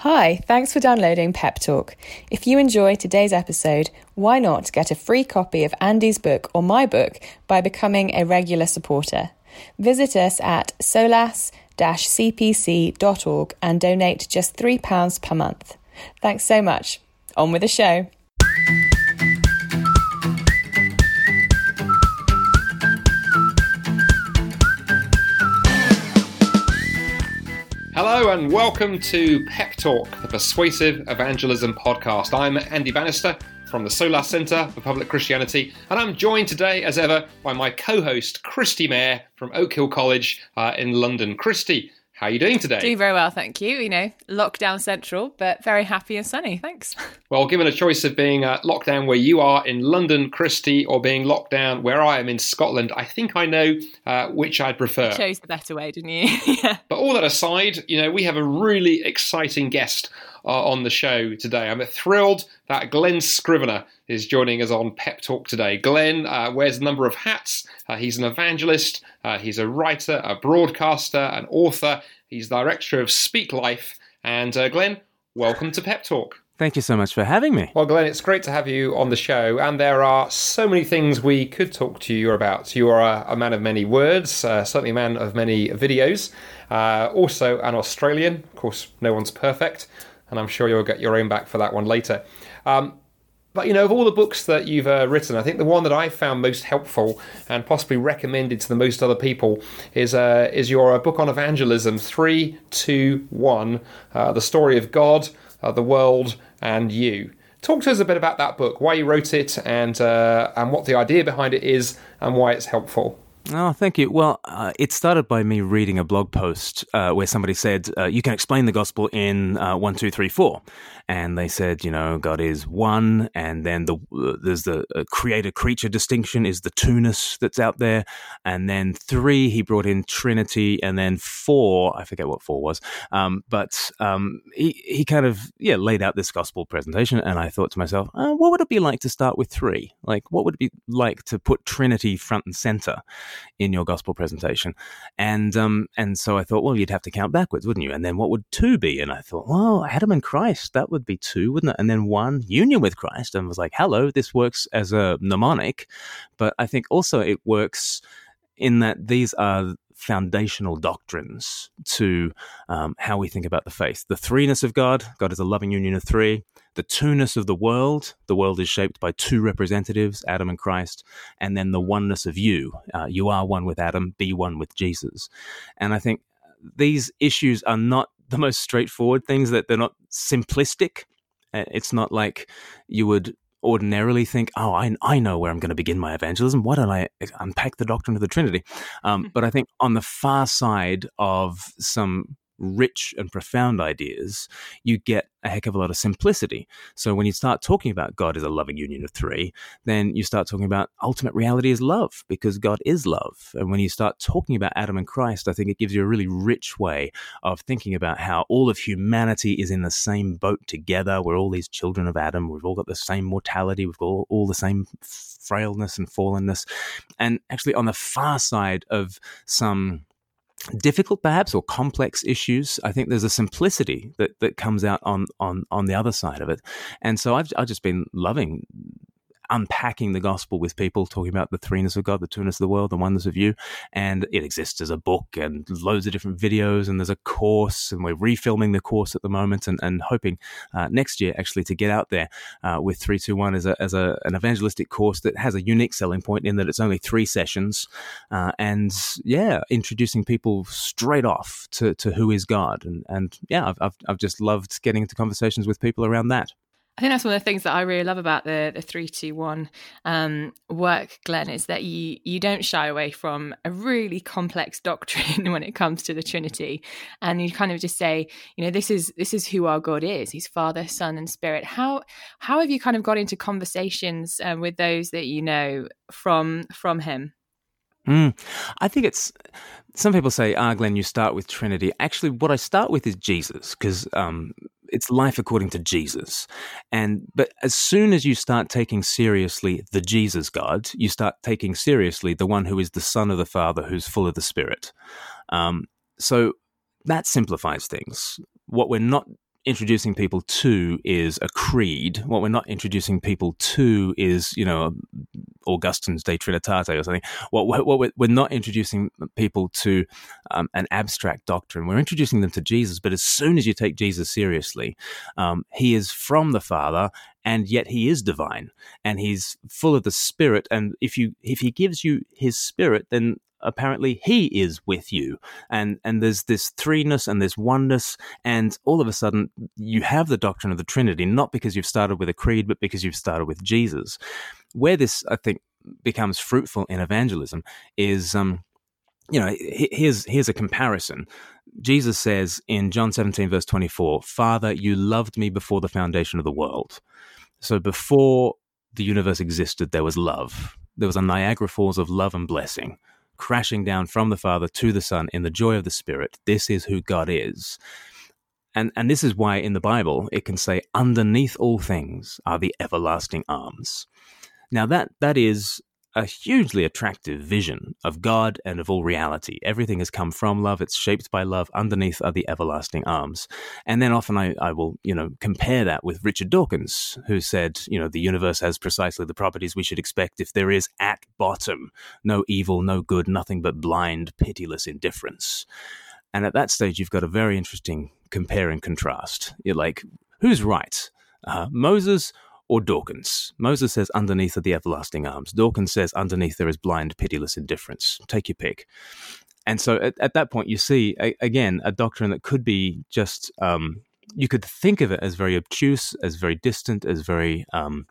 Hi, thanks for downloading Pep Talk. If you enjoy today's episode, why not get a free copy of Andy's book or my book by becoming a regular supporter? Visit us at solas-cpc.org and donate just £3 per month. Thanks so much. On with the show. And welcome to Pep Talk, the Persuasive Evangelism podcast. I'm Andy Bannister from the Solas Centre for Public Christianity, and I'm joined today, as ever, by my co-host Kristi Mair from Oak Hill College uh, in London. Kristi, how are you doing today? Doing very well, thank you. You know, lockdown central, but very happy and sunny. Thanks. Well, given a choice of being uh, locked down where you are in London, Kristi, or being locked down where I am in Scotland, I think I know uh, which I'd prefer. You chose the better way, didn't you? yeah. But all that aside, you know, we have a really exciting guest uh, on the show today. I'm thrilled that Glen Scrivener is joining us on Pep Talk today. Glen uh, wears a number of hats. Uh, he's an evangelist, uh, he's a writer, a broadcaster, an author. He's director of Speak Life. And uh, Glen, welcome to Pep Talk. Thank you so much for having me. Well, Glen, it's great to have you on the show. And there are so many things we could talk to you about. You are a, a man of many words, uh, certainly a man of many videos, uh, also an Australian. Of course, no one's perfect and I'm sure you'll get your own back for that one later. Um, but you know, of all the books that you've uh, written, I think the one that I found most helpful and possibly recommended to the most other people is uh, is your uh, book on evangelism, three, two, one, uh, the story of God, uh, the world, and you. Talk to us a bit about that book, why you wrote it, and uh, and what the idea behind it is, and why it's helpful. Oh, thank you. Well, uh, it started by me reading a blog post uh, where somebody said, uh, You can explain the gospel in one, two, three, four and they said, you know, God is one, and then the uh, there's the uh, creator creature distinction is the two-ness that's out there, and then three he brought in Trinity, and then four I forget what four was, um, but um, he he kind of yeah laid out this gospel presentation, and I thought to myself, uh, what would it be like to start with three? Like, what would it be like to put Trinity front and center in your gospel presentation? And um and so I thought, well, you'd have to count backwards, wouldn't you? And then what would two be? And I thought, well, Adam and Christ, that would would be two, wouldn't it? And then one union with Christ, and was like, hello, this works as a mnemonic. But I think also it works in that these are foundational doctrines to um, how we think about the faith. The threeness of God, God is a loving union of three. The two-ness of the world, the world is shaped by two representatives, Adam and Christ. And then the oneness of you, uh, you are one with Adam, be one with Jesus. And I think these issues are not the most straightforward things that they're not simplistic. Uh, it's not like you would ordinarily think, oh, I, I know where I'm going to begin my evangelism. Why don't I unpack the doctrine of the Trinity? Um, hmm. but I think on the far side of some rich and profound ideas, you get a heck of a lot of simplicity. So when you start talking about God as a loving union of three, then you start talking about ultimate reality is love because God is love. And when you start talking about Adam and Christ, I think it gives you a really rich way of thinking about how all of humanity is in the same boat together. We're all these children of Adam. We've all got the same mortality. We've got all, all the same frailness and fallenness. And actually, on the far side of some difficult perhaps or complex issues. I think there's a simplicity that, that comes out on, on on the other side of it. And so i've, I've just been loving unpacking the gospel with people, talking about the threeness of God, the two-ness of the world, the oneness of you. And it exists as a book and loads of different videos, and there's a course, and we're refilming the course at the moment and, and hoping uh, next year actually to get out there uh, with 321 as, a, as a, an evangelistic course that has a unique selling point in that it's only three sessions. Uh, and yeah, introducing people straight off to, to who is God. And, and yeah, I've, I've, I've just loved getting into conversations with people around that. I think that's one of the things that I really love about the the three two one um, work, Glen, is that you you don't shy away from a really complex doctrine when it comes to the Trinity, and you kind of just say, you know, this is this is who our God is. He's Father, Son, and Spirit. How how have you kind of got into conversations um, with those that you know from from Him? Mm, I think it's some people say, ah, Glen, you start with Trinity. Actually, what I start with is Jesus, because um, it's life according to Jesus. And but as soon as you start taking seriously the Jesus God, you start taking seriously the one who is the Son of the Father, who's full of the Spirit. Um, so that simplifies things. What we're not introducing people to is a creed. What we're not introducing people to is, you know, Augustine's De Trinitate or something. What, what we're, we're not introducing people to um, an abstract doctrine. We're introducing them to Jesus. But as soon as you take Jesus seriously, um, he is from the Father, and yet he is divine, and he's full of the Spirit. And if you if he gives you his Spirit, then apparently he is with you and and there's this threeness and this oneness and all of a sudden you have the doctrine of the trinity not because you've started with a creed but because you've started with jesus where this i think becomes fruitful in evangelism is um you know here's here's a comparison jesus says in john 17 verse 24 father you loved me before the foundation of the world so before the universe existed there was love there was a niagara falls of love and blessing crashing down from the Father to the Son in the joy of the Spirit. This is who God is. And, and this is why in the Bible it can say, underneath all things are the everlasting arms. Now, that, that is a hugely attractive vision of God and of all reality. Everything has come from love, it's shaped by love. Underneath are the everlasting arms. And then often I, I will, you know, compare that with Richard Dawkins, who said, you know, the universe has precisely the properties we should expect if there is at bottom no evil, no good, nothing but blind, pitiless indifference. And at that stage, you've got a very interesting compare and contrast. You're like, who's right? Uh, Moses or Dawkins. Moses says, underneath are the everlasting arms. Dawkins says, underneath there is blind, pitiless indifference. Take your pick. And so at, at that point, you see, a, again, a doctrine that could be just, um, you could think of it as very obtuse, as very distant, as very um,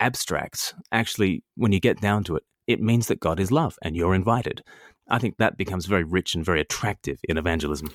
abstract. Actually, when you get down to it, it means that God is love and you're invited. I think that becomes very rich and very attractive in evangelism.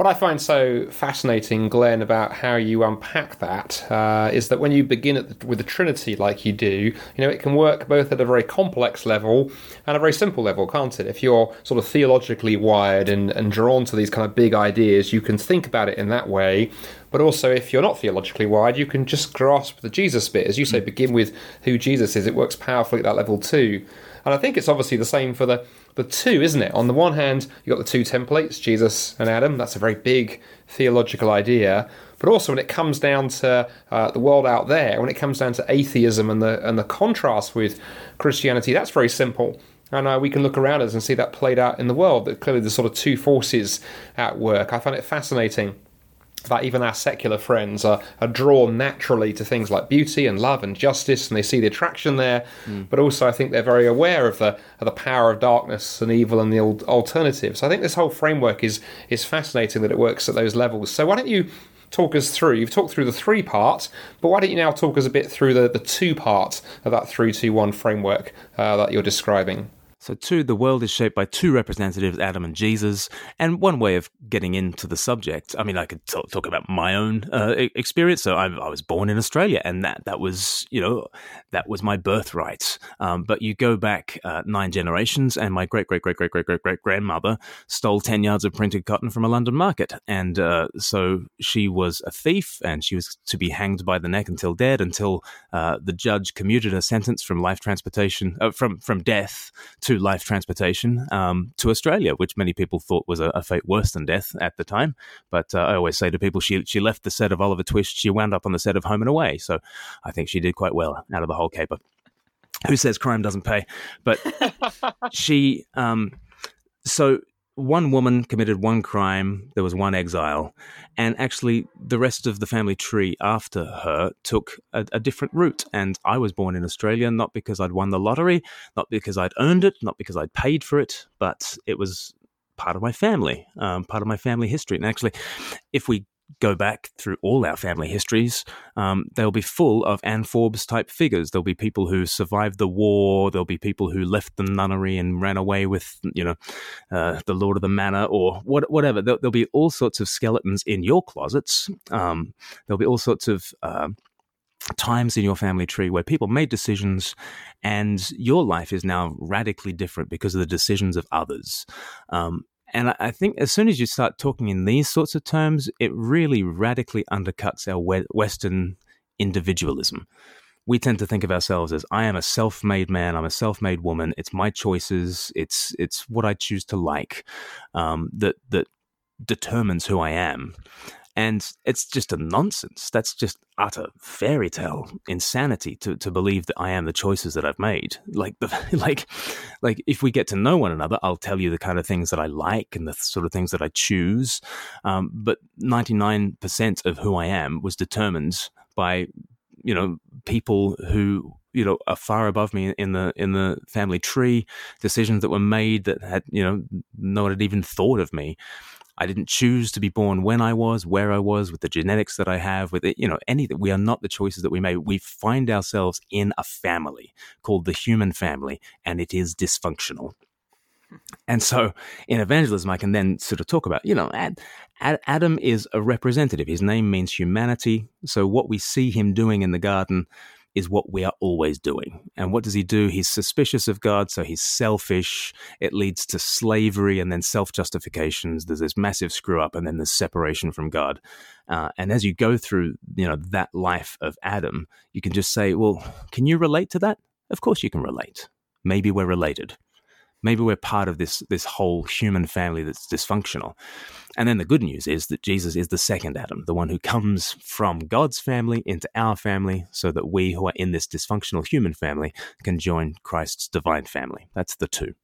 What I find so fascinating, Glen, about how you unpack that uh, is that when you begin the, with the Trinity like you do, you know, it can work both at a very complex level and a very simple level, can't it? If you're sort of theologically wired and, and drawn to these kind of big ideas, you can think about it in that way. But also, if you're not theologically wired, you can just grasp the Jesus bit. As you say, begin with who Jesus is. It works powerfully at that level too. And I think it's obviously the same for the the two, isn't it? On the one hand, you've got the two templates, Jesus and Adam. That's a very big theological idea. But also, when it comes down to uh, the world out there, when it comes down to atheism and the and the contrast with Christianity, that's very simple. And uh, we can look around us and see that played out in the world. That clearly there's sort of two forces at work. I find it fascinating that even our secular friends are, are drawn naturally to things like beauty and love and justice, and they see the attraction there. Mm. But also, I think they're very aware of the of the power of darkness and evil and the alternatives. So I think this whole framework is is fascinating that it works at those levels. So why don't you talk us through? You've talked through the three parts, but why don't you now talk us a bit through the the two parts of that three two one framework uh, that you're describing? So, two, the world is shaped by two representatives, Adam and Jesus. And one way of getting into the subject, I mean, I could talk, talk about my own uh, experience. So, I, I, was born in Australia, and that that was, you know, that was my birthright. Um, but you go back uh, nine generations, and my great great great great great great great grandmother stole ten yards of printed cotton from a London market, and uh, so she was a thief, and she was to be hanged by the neck until dead, until uh, the judge commuted her sentence from life transportation uh, from from death to life transportation um, to Australia, which many people thought was a, a, fate worse than death at the time. But uh, I always say to people, she she left the set of Oliver Twist, she wound up on the set of Home and Away. So I think she did quite well out of the whole caper. Who says crime doesn't pay? But she, um, so one woman committed one crime, there was one exile, and actually the rest of the family tree after her took a, a, different route. And I was born in Australia not because I'd won the lottery, not because I'd earned it, not because I'd paid for it, but it was part of my family, um, part of my family history. And actually, if we go back through all our family histories, um, they'll be full of Ann Forbes type figures. There'll be people who survived the war. There'll be people who left the nunnery and ran away with, you know, uh, the Lord of the Manor or what, whatever. There'll, there'll, be all sorts of skeletons in your closets. Um, there'll be all sorts of. Uh, times in your family tree where people made decisions and your life is now radically different because of the decisions of others. Um, and I think as soon as you start talking in these sorts of terms, it really radically undercuts our Western individualism. We tend to think of ourselves as I am a self-made man, I'm a self-made woman. It's my choices. It's it's what I choose to like um, that that determines who I am. And it's just a nonsense. That's just utter fairy tale insanity to, to believe that I am the choices that I've made. Like the like like if we get to know one another, I'll tell you the kind of things that I like and the sort of things that I choose. Um, but ninety nine percent of who I am was determined by you know people who you know are far above me in the in the family tree decisions that were made that had you know no one had even thought of me I didn't choose to be born when I was, where I was, with the genetics that I have, with it, you know, anything. We are not the choices that we made. We find ourselves in a family called the human family, and it is dysfunctional. And so in evangelism, I can then sort of talk about, you know, Ad, Ad, Adam is a representative. His name means humanity. So what we see him doing in the garden is what we are always doing. And what does he do? He's suspicious of God, so he's selfish. It leads to slavery and then self justifications. There's this massive screw up, and then there's separation from God. Uh, and as you go through, you know, that life of Adam, you can just say, well, can you relate to that? Of course you can relate. Maybe we're related maybe we're part of this this whole human family that's dysfunctional. And then the good news is that Jesus is the second Adam, the one who comes from God's family into our family, so that we who are in this dysfunctional human family can join Christ's divine family. That's the two.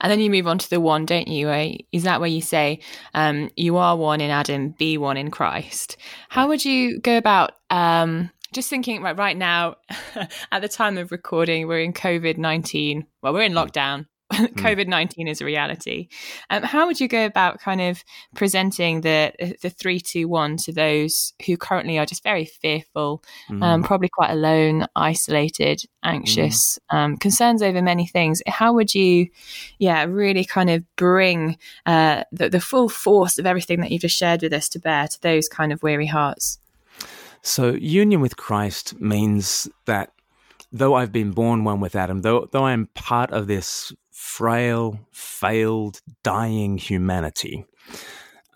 And then you move on to the one, don't you? Is that where you say um, you are one in Adam, be one in Christ? How would you go about um, just thinking right right now at the time of recording we're in covid-19 well we're in hmm. lockdown hmm. covid-19 is a reality um, how would you go about kind of presenting the the 321 to those who currently are just very fearful mm. um, probably quite alone isolated anxious mm. um, concerns over many things how would you yeah really kind of bring uh, the, the full force of everything that you've just shared with us to bear to those kind of weary hearts so, union with Christ means that though I've been born one with Adam, though, though I'm part of this frail, failed, dying humanity,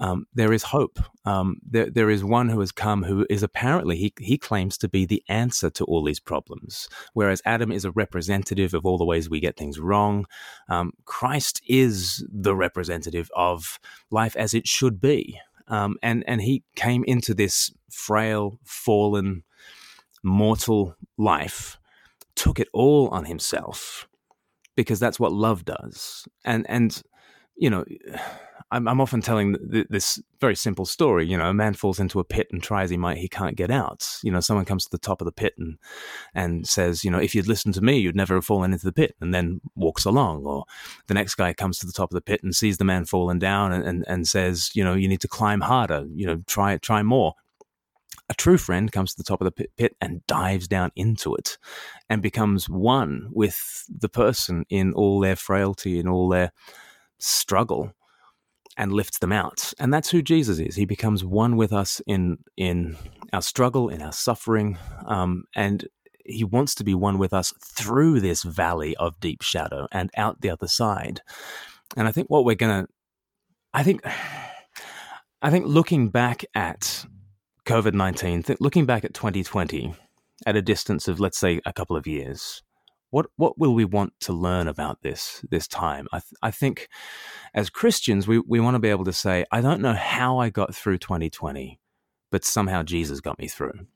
um, there is hope. Um, there, there is one who has come who is apparently, he, he claims to be the answer to all these problems. Whereas Adam is a representative of all the ways we get things wrong, um, Christ is the representative of life as it should be. Um, and and he came into this frail, fallen, mortal life, took it all on himself, because that's what love does. And and you know, I'm, I'm often telling th- this very simple story. You know, a man falls into a pit and tries he might, he can't get out. You know, someone comes to the top of the pit and and says, you know, if you'd listened to me, you'd never have fallen into the pit, and then walks along. Or the next guy comes to the top of the pit and sees the man falling down and, and, and says, you know, you need to climb harder. You know, try try more. A true friend comes to the top of the pit and dives down into it and becomes one with the person in all their frailty, in all their struggle and lifts them out. And that's who Jesus is. He becomes one with us in in our struggle, in our suffering, um, and he wants to be one with us through this valley of deep shadow and out the other side. And I think what we're gonna, I think, I think looking back at COVID nineteen, looking back at twenty twenty, at a distance of let's say a couple of years, what what will we want to learn about this this time? I th- I think as Christians we we want to be able to say I don't know how I got through 2020, but somehow Jesus got me through.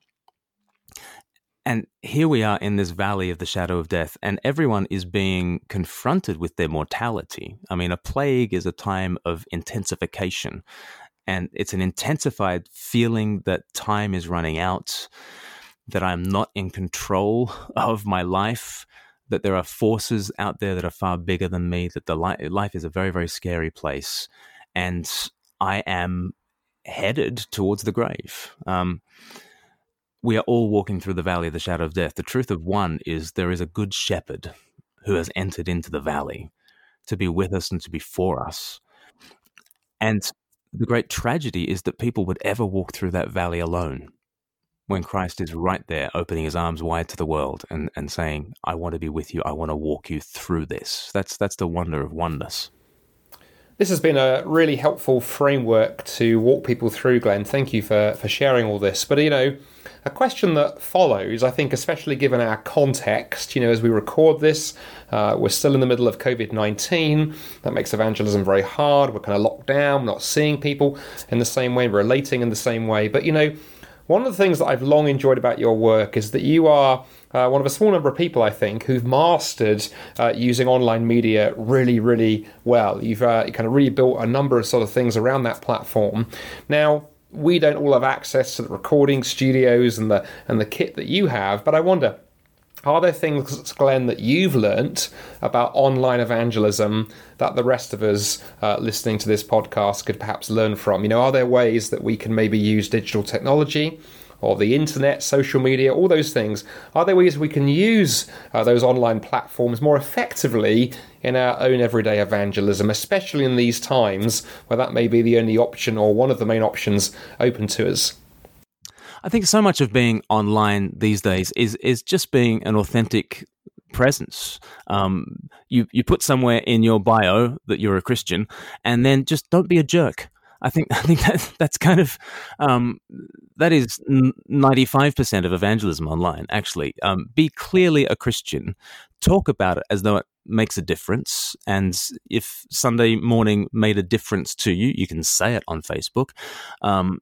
And here we are in this valley of the shadow of death, and everyone is being confronted with their mortality. I mean, a plague is a time of intensification, and it's an intensified feeling that time is running out, that I'm not in control of my life, that there are forces out there that are far bigger than me, that the li- life is a very, very scary place. And I am headed towards the grave. Um, we are all walking through the valley of the shadow of death. The truth of one is there is a good shepherd who has entered into the valley to be with us and to be for us. And the great tragedy is that people would ever walk through that valley alone when Christ is right there, opening his arms wide to the world and, and saying, I want to be with you. I want to walk you through this. That's, that's the wonder of oneness. This has been a really helpful framework to walk people through, Glen. Thank you for, for sharing all this. But, you know, a question that follows, I think, especially given our context, you know, as we record this, uh, we're still in the middle of COVID 19. That makes evangelism very hard. We're kind of locked down, not seeing people in the same way, relating in the same way. But, you know, one of the things that I've long enjoyed about your work is that you are uh, one of a small number of people, I think, who've mastered uh, using online media really, really well. You've uh, kind of really built a number of sort of things around that platform. Now, we don't all have access to the recording studios and the and the kit that you have, but I wonder are there things, Glen, that you've learnt about online evangelism that the rest of us uh, listening to this podcast could perhaps learn from? You know, are there ways that we can maybe use digital technology or the internet, social media, all those things? Are there ways we can use uh, those online platforms more effectively in our own everyday evangelism, especially in these times where that may be the only option or one of the main options open to us? I think so much of being online these days is is just being an authentic presence. Um, you you put somewhere in your bio that you're a Christian, and then just don't be a jerk. I think I think that that's kind of um, that is ninety five percent of evangelism online. Actually, um, be clearly a Christian. Talk about it as though it makes a difference, and if Sunday morning made a difference to you, you can say it on Facebook. Um,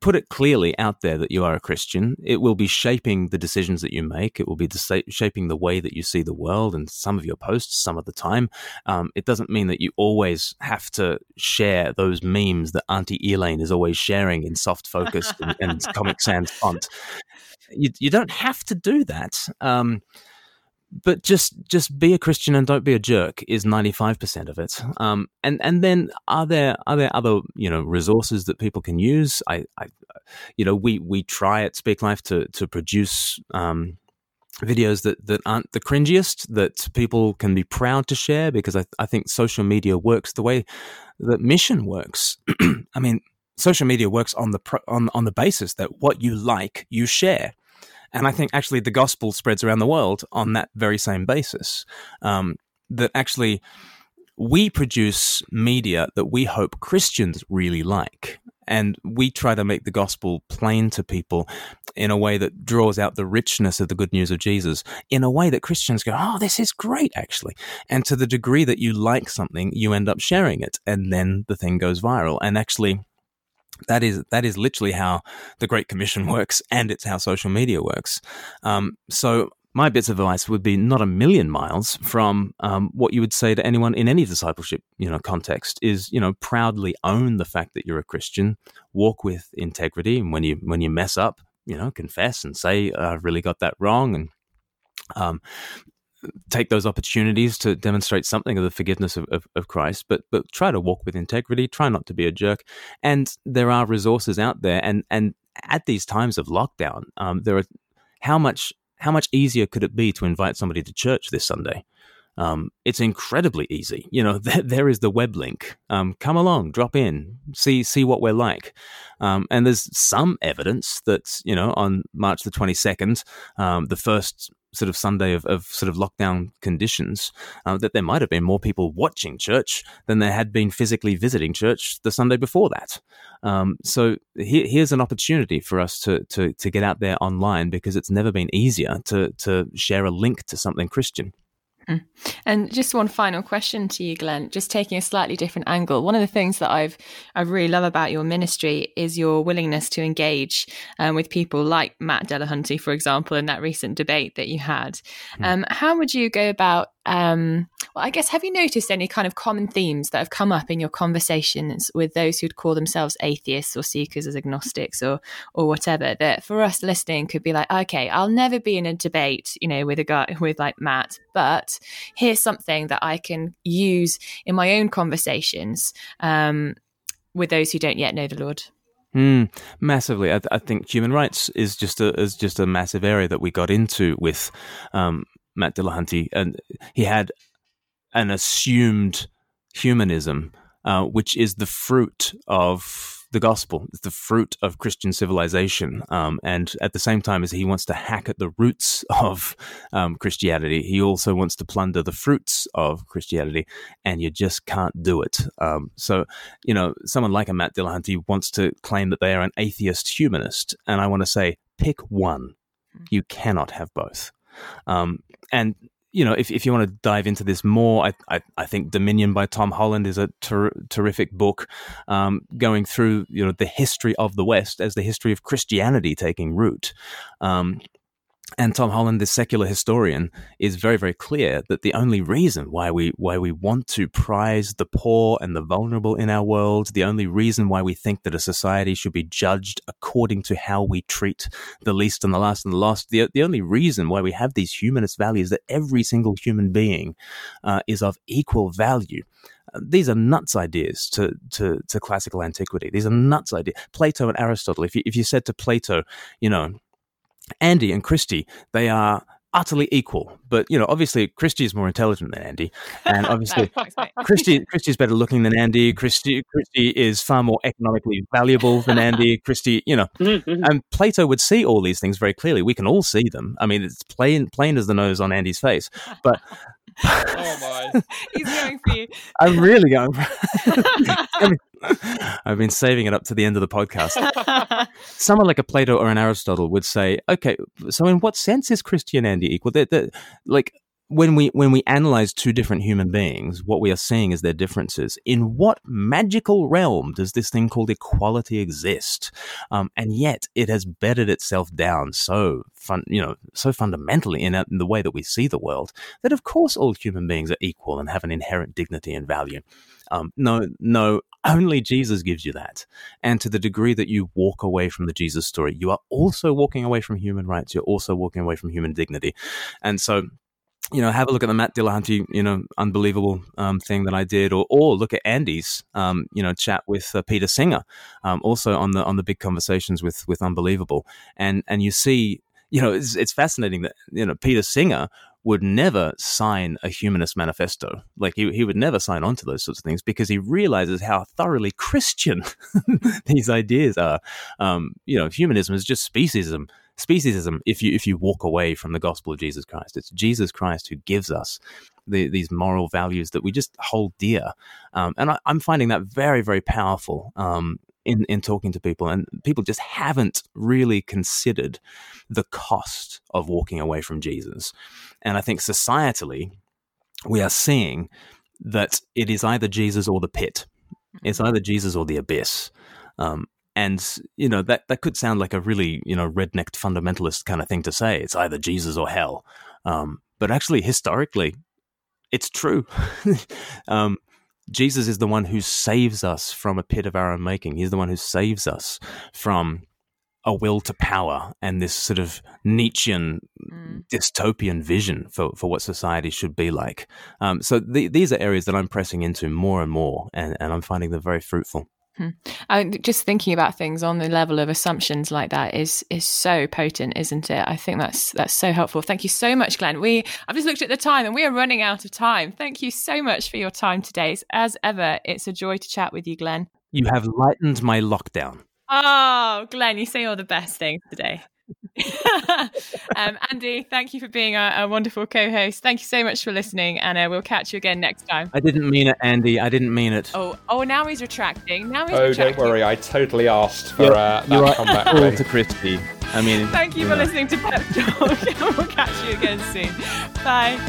put it clearly out there that you are a Christian. It will be shaping the decisions that you make. It will be shaping the way that you see the world and some of your posts some of the time. Um, it doesn't mean that you always have to share those memes that Auntie Elaine is always sharing in soft focus and, and Comic Sans font. You, you don't have to do that. Um, but just just be a Christian and don't be a jerk is ninety five percent of it. Um, and and then are there are there other you know resources that people can use? I, I you know we we try at Speak Life to to produce. Um, videos that, that aren't the cringiest that people can be proud to share because I, I think social media works the way that mission works. I mean, social media works on the pro, on on the basis that what you like you share and I think actually the gospel spreads around the world on that very same basis. Um, that actually we produce media that we hope Christians really like. And we try to make the gospel plain to people in a way that draws out the richness of the good news of Jesus in a way that Christians go, Oh, this is great, actually. And to the degree that you like something, you end up sharing it. And then the thing goes viral. And actually, that is that is literally how the Great Commission works, and it's how social media works. Um, so my bits of advice would be not a million miles from um, what you would say to anyone in any discipleship you know context is you know proudly own the fact that you're a Christian, walk with integrity, and when you when you mess up, you know confess and say I've really got that wrong, and um, take those opportunities to demonstrate something of the forgiveness of, of, of, Christ, but but try to walk with integrity, try not to be a jerk. And there are resources out there, and and at these times of lockdown, um, there are how much how much easier could it be to invite somebody to church this Sunday? Um, it's incredibly easy. You know, there, there is the web link. Um, come along, drop in, see see what we're like. Um, and there's some evidence that you know on March the 22nd, um, the first sort of Sunday of, of sort of lockdown conditions, uh, that there might have been more people watching church than there had been physically visiting church the Sunday before that. Um, so here, here's an opportunity for us to, to to get out there online because it's never been easier to to share a link to something Christian. Mm. And just one final question to you, Glen. Just taking a slightly different angle. One of the things that I've I really love about your ministry is your willingness to engage um, with people like Matt Dillahunty, for example, in that recent debate that you had. Mm. Um, how would you go about um, well, I guess, have you noticed any kind of common themes that have come up in your conversations with those who'd call themselves atheists or seekers as agnostics or or whatever? That for us listening could be like, okay, I'll never be in a debate, you know, with a guy with like Matt, but here's something that I can use in my own conversations um, with those who don't yet know the Lord. Mm, massively, I, I, think human rights is just a is just a massive area that we got into with um, Matt Dillahunty, and he had an assumed humanism, uh, which is the fruit of the gospel. It's the fruit of Christian civilization. Um, and at the same time as he wants to hack at the roots of um, Christianity, he also wants to plunder the fruits of Christianity. And you just can't do it. Um, so, you know, someone like a Matt Dillahunty wants to claim that they are an atheist humanist. And I want to say, pick one. You cannot have both. Um, and you know, if, if you want to dive into this more, I, I, I think Dominion by Tom Holland is a ter- terrific book um, going through, you know, the history of the West as the history of Christianity taking root. Um, and Tom Holland, the secular historian, is very, very clear that the only reason why we why we want to prize the poor and the vulnerable in our world, the only reason why we think that a society should be judged according to how we treat the least and the last and the lost, the the only reason why we have these humanist values that every single human being uh, is of equal value uh, these are nuts ideas to, to, to classical antiquity. These are nuts ideas. Plato and Aristotle. If you, if you said to Plato, you know, Andy and Kristi, they are utterly equal. But you know, obviously, Kristi is more intelligent than Andy, and obviously, Kristi Kristi is better looking than Andy. Kristi Kristi is far more economically valuable than Andy. Kristi, you know, mm-hmm. and Plato would see all these things very clearly. We can all see them. I mean, it's plain plain as the nose on Andy's face. But oh my, he's going for you. I'm really going. For, I've been saving it up to the end of the podcast. Someone like a Plato or an Aristotle would say, okay, so in what sense is Christianity equal? They're, they're, like when we when we analyze two different human beings, what we are seeing is their differences. In what magical realm does this thing called equality exist? Um, and yet, it has bedded itself down so fun, you know, so fundamentally in, in the way that we see the world that, of course, all human beings are equal and have an inherent dignity and value. Um, no, no, only Jesus gives you that. And to the degree that you walk away from the Jesus story, you are also walking away from human rights. You're also walking away from human dignity. And so, you know, have a look at the Matt Dillahunty, you know, unbelievable um, thing that I did, or or look at Andy's, um, you know, chat with uh, Peter Singer, um, also on the on the big conversations with with unbelievable, and and you see, you know, it's, it's fascinating that you know Peter Singer would never sign a humanist manifesto. Like he, he would never sign on to those sorts of things because he realizes how thoroughly Christian these ideas are. Um, you know, humanism is just speciesism. Speciesism. If you if you walk away from the gospel of Jesus Christ, it's Jesus Christ who gives us the, these moral values that we just hold dear. Um, and I, am finding that very very powerful. Um, in, in talking to people, and people just haven't really considered the cost of walking away from Jesus. And I think societally, we are seeing that it is either Jesus or the pit. It's mm-hmm. either Jesus or the abyss. Um, and you know that that could sound like a really you know redneck fundamentalist kind of thing to say. It's either Jesus or hell. Um, but actually, historically, it's true. um, Jesus is the one who saves us from a pit of our own making. He's the one who saves us from a will to power and this sort of Nietzschean mm. dystopian vision for, for what society should be like. Um, so the, these are areas that I'm pressing into more and more, and, and I'm finding them very fruitful. Hmm. I, just thinking about things on the level of assumptions like that is is so potent, isn't it? I think that's that's so helpful. Thank you so much, Glen. We I've just looked at the time and we are running out of time. Thank you so much for your time today. As ever, it's a joy to chat with you, Glen. You have lightened my lockdown. Oh, Glen, you say all the best things today. um, Andy, thank you for being a, a wonderful co-host. Thank you so much for listening, and uh, we'll catch you again next time. I didn't mean it, Andy. I didn't mean it. Oh, oh, now he's retracting. Now he's oh, retracting. don't worry. I totally asked for uh, that comeback. All to Kristi. I mean, thank you, you for know. listening to Pep Talk. we'll catch you again soon. Bye.